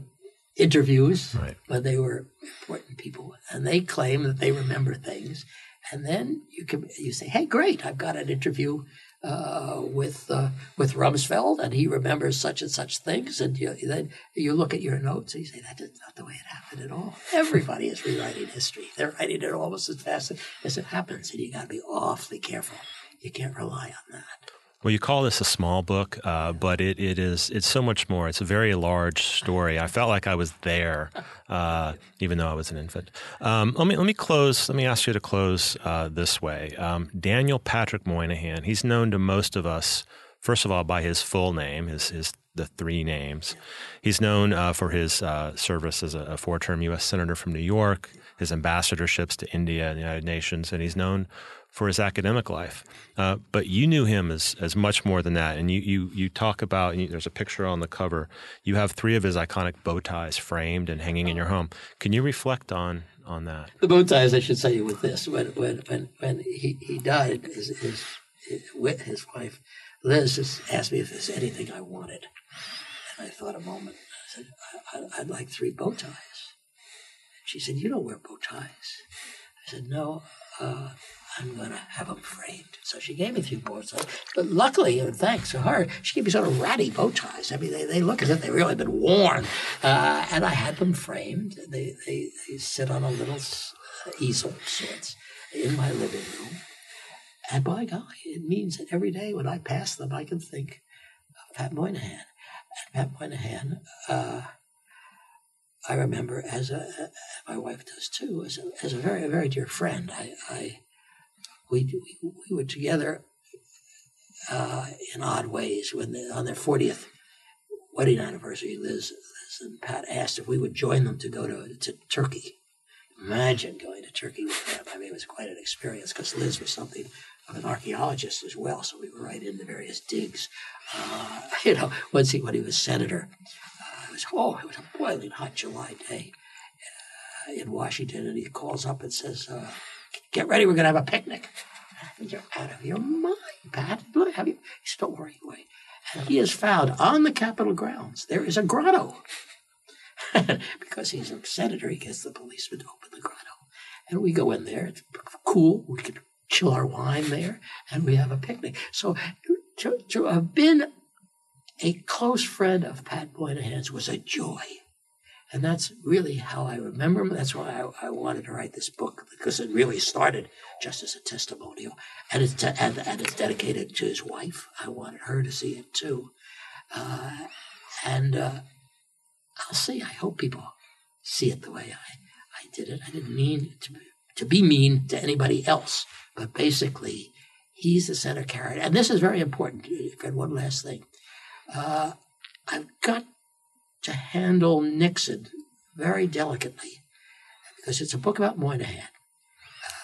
interviews right. they were important people, and they claim that they remember things and then you can you say, "Hey, great! I've got an interview uh, with uh, with Rumsfeld, and he remembers such and such things." And you, then you look at your notes and you say, "That is not the way it happened at all." Everybody is rewriting history; they're writing it almost as fast as it happens, and you got to be awfully careful. You can't rely on that. Well, you call this a small book, uh, but it, it is it's so much more. It's a very large story. I felt like I was there, uh, even though I was an infant. Um, let me let me close. Let me ask you to close uh, this way. Um, Daniel Patrick Moynihan. He's known to most of us, first of all, by his full name, his his the three names. He's known uh, for his uh, service as a, a four-term U.S. senator from New York, his ambassadorships to India and the United Nations, and he's known for his academic life. Uh, but you knew him as, as much more than that. And you, you, you talk about, you, there's a picture on the cover, you have three of his iconic bow ties framed and hanging in your home. Can you reflect on, on that? The bow ties, I should say, with this. When, when, when, when he, he died, his, his, his, his wife, Liz, just asked me if there's anything I wanted. And I thought a moment. I said, I, would like three bow ties. She said, You don't wear bow ties. I said, No, uh, I'm going to have them framed. So she gave me three bow ties. But luckily, and thanks to her, she gave me sort of ratty bow ties. I mean, they, they look as if they've really been worn. Uh, and I had them framed. They, they, they sit on a little uh, easel sorts in my living room. And by golly, it means that every day when I pass them, I can think of Pat Moynihan. And Pat Moynihan, uh, I remember as a, my wife does too, as a, as a very, a very dear friend. I, I we, we, we were together uh, in odd ways when they, on their 40th wedding anniversary, Liz, Liz and Pat asked if we would join them to go to, to Turkey. Imagine going to Turkey with them. I mean, it was quite an experience because Liz was something of an archaeologist as well, so we were right into various digs. Uh, you know, once he, when he was senator, it was oh, it was a boiling hot July day uh, in Washington, and he calls up and says, uh, "Get ready, we're going to have a picnic." You're out of your mind, Pat. Look, have you? He's don't worry. And he has found on the Capitol grounds there is a grotto. because he's a senator, he gets the policeman to open the grotto. And we go in there. It's cool. We can chill our wine there, and we have a picnic. So to, to have been a close friend of Pat Moynihan's was a joy. And that's really how I remember him. That's why I, I, wanted to write this book because it really started just as a testimonial, and it's and, and, it's dedicated to his wife. I wanted her to see it too, uh, and uh, I'll see. I hope people see it the way I, I did it. I didn't mean to to be mean to anybody else, but basically, he's the center character, and this is very important. And one last thing, uh, I've got to handle Nixon very delicately because it's a book about Moynihan.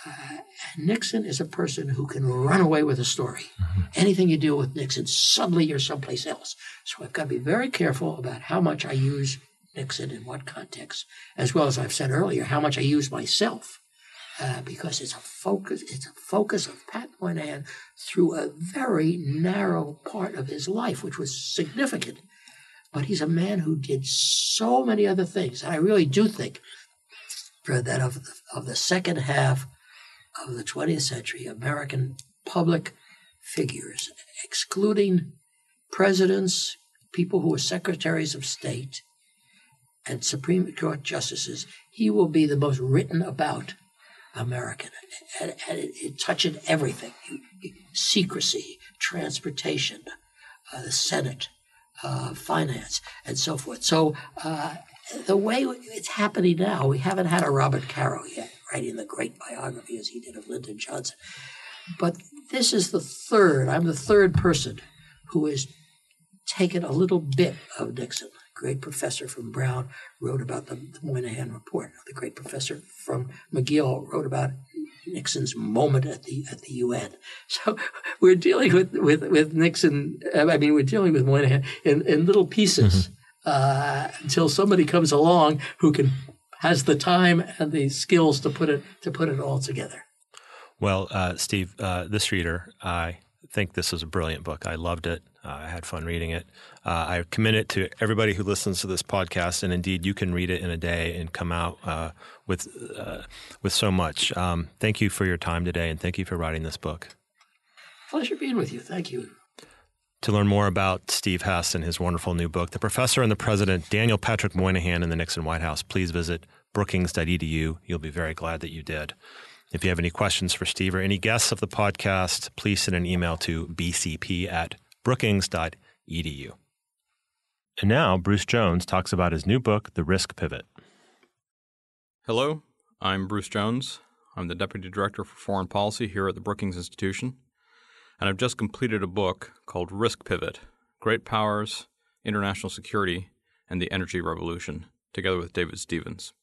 Uh, Nixon is a person who can run away with a story. Mm-hmm. Anything you do with Nixon, suddenly you're someplace else. So I've got to be very careful about how much I use Nixon in what context, as well as I've said earlier, how much I use myself uh, because it's a focus. It's a focus of Pat Moynihan through a very narrow part of his life, which was significant. But he's a man who did so many other things, and I really do think that of the, of the second half of the 20th century, American public figures, excluding presidents, people who were secretaries of state, and Supreme Court justices, he will be the most written about American. And, and it, it touched everything secrecy, transportation, uh, the Senate, uh, finance, and so forth. So, uh, the way it's happening now, we haven't had a Robert Caro yet writing the great biography as he did of Lyndon Johnson. But this is the third, I'm the third person who has taken a little bit of Nixon A great professor from Brown wrote about the, the Moynihan Report. The great professor from McGill wrote about Nixon's moment at the at the UN. So we're dealing with with, with Nixon. I mean, we're dealing with Moynihan in, in little pieces mm-hmm. uh, until somebody comes along who can has the time and the skills to put it to put it all together. Well, uh, Steve, uh, this reader, I think this is a brilliant book. I loved it. Uh, I had fun reading it. Uh, I commend it to everybody who listens to this podcast, and indeed, you can read it in a day and come out uh, with uh, with so much. Um, thank you for your time today, and thank you for writing this book. Pleasure being with you. Thank you. To learn more about Steve Hess and his wonderful new book, The Professor and the President, Daniel Patrick Moynihan in the Nixon White House, please visit brookings.edu. You'll be very glad that you did. If you have any questions for Steve or any guests of the podcast, please send an email to bcp at brookings.edu. And now, Bruce Jones talks about his new book, The Risk Pivot. Hello, I'm Bruce Jones. I'm the Deputy Director for Foreign Policy here at the Brookings Institution. And I've just completed a book called Risk Pivot Great Powers, International Security, and the Energy Revolution, together with David Stevens.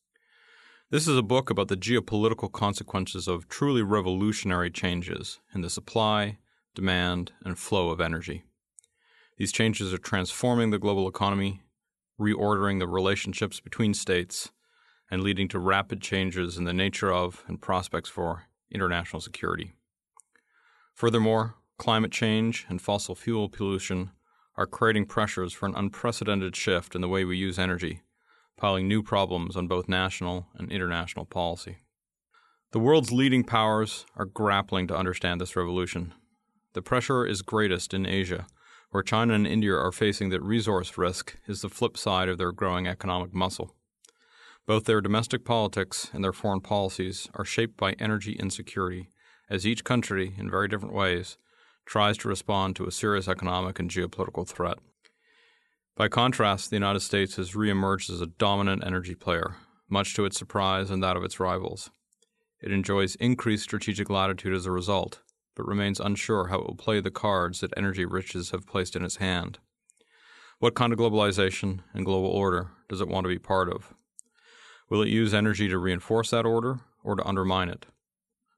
This is a book about the geopolitical consequences of truly revolutionary changes in the supply, demand, and flow of energy. These changes are transforming the global economy, reordering the relationships between states, and leading to rapid changes in the nature of and prospects for international security. Furthermore, climate change and fossil fuel pollution are creating pressures for an unprecedented shift in the way we use energy, piling new problems on both national and international policy. The world's leading powers are grappling to understand this revolution. The pressure is greatest in Asia, where China and India are facing that resource risk is the flip side of their growing economic muscle. Both their domestic politics and their foreign policies are shaped by energy insecurity, as each country, in very different ways, tries to respond to a serious economic and geopolitical threat. By contrast, the United States has reemerged as a dominant energy player, much to its surprise and that of its rivals. It enjoys increased strategic latitude as a result, but remains unsure how it will play the cards that energy riches have placed in its hand. What kind of globalization and global order does it want to be part of? Will it use energy to reinforce that order or to undermine it?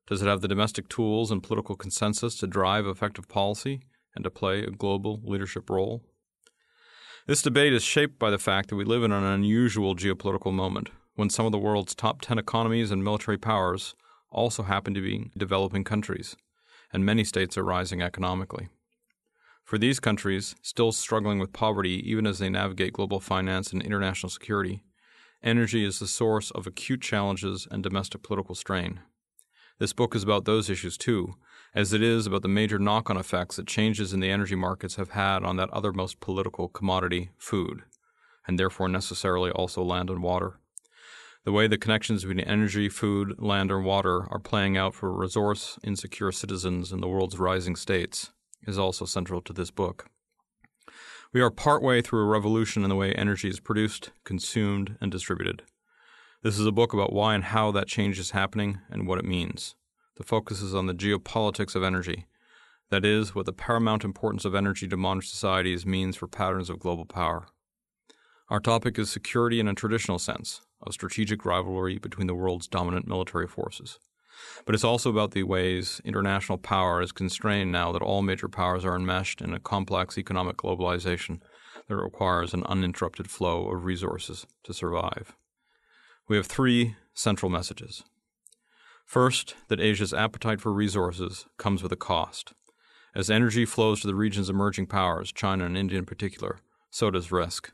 Does it have the domestic tools and political consensus to drive effective policy and to play a global leadership role? This debate is shaped by the fact that we live in an unusual geopolitical moment when some of the world's top 10 economies and military powers also happen to be developing countries, and many states are rising economically. For these countries, still struggling with poverty even as they navigate global finance and international security, energy is the source of acute challenges and domestic political strain. This book is about those issues too, as it is about the major knock on effects that changes in the energy markets have had on that other most political commodity, food, and therefore necessarily also land and water. The way the connections between energy, food, land, and water are playing out for resource insecure citizens in the world's rising states is also central to this book. We are partway through a revolution in the way energy is produced, consumed, and distributed. This is a book about why and how that change is happening and what it means. The focus is on the geopolitics of energy. That is, what the paramount importance of energy to modern societies means for patterns of global power. Our topic is security in a traditional sense, of strategic rivalry between the world's dominant military forces. But it's also about the ways international power is constrained now that all major powers are enmeshed in a complex economic globalization that requires an uninterrupted flow of resources to survive. We have three central messages. First, that Asia's appetite for resources comes with a cost. As energy flows to the region's emerging powers, China and India in particular, so does risk.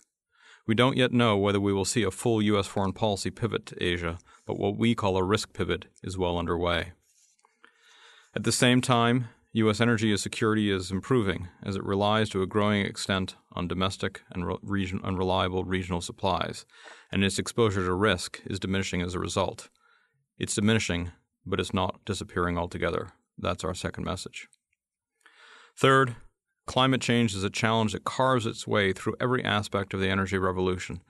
We don't yet know whether we will see a full U.S. foreign policy pivot to Asia, but what we call a risk pivot is well underway. At the same time, U.S. energy security is improving as it relies to a growing extent on domestic and re- region, unreliable regional supplies, and its exposure to risk is diminishing as a result. It's diminishing, but it's not disappearing altogether. That's our second message. Third, Climate change is a challenge that carves its way through every aspect of the energy revolution,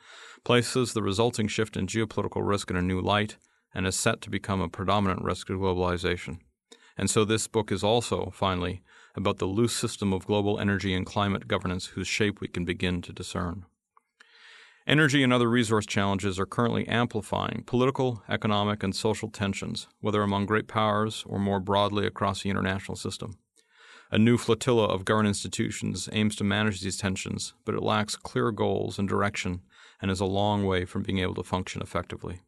places the resulting shift in geopolitical risk in a new light, and is set to become a predominant risk of globalization. And so this book is also, finally, about the loose system of global energy and climate governance whose shape we can begin to discern. Energy and other resource challenges are currently amplifying political, economic, and social tensions, whether among great powers or more broadly across the international system. A new flotilla of government institutions aims to manage these tensions, but it lacks clear goals and direction and is a long way from being able to function effectively.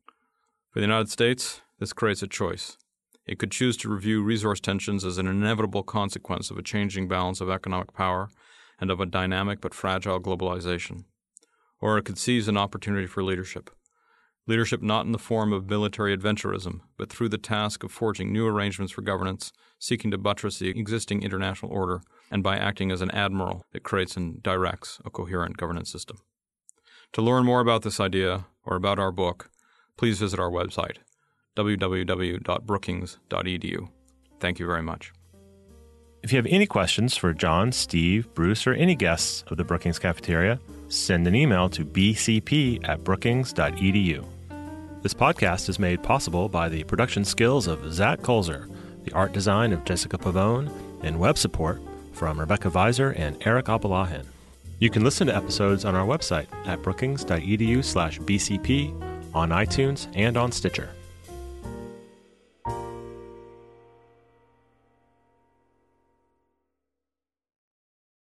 For the United States, this creates a choice. It could choose to review resource tensions as an inevitable consequence of a changing balance of economic power and of a dynamic but fragile globalization. Or it could seize an opportunity for leadership, leadership not in the form of military adventurism, but through the task of forging new arrangements for governance, seeking to buttress the existing international order, and by acting as an admiral that creates and directs a coherent governance system. To learn more about this idea or about our book, please visit our website, www.brookings.edu. Thank you very much. If you have any questions for John, Steve, Bruce, or any guests of the Brookings Cafeteria, send an email to bcp at brookings.edu. This podcast is made possible by the production skills of Zach Kulzer, the art design of Jessica Pavone, and web support from Rebecca Viser and Eric Abalahin. You can listen to episodes on our website at brookings.edu slash bcp, on iTunes and on Stitcher.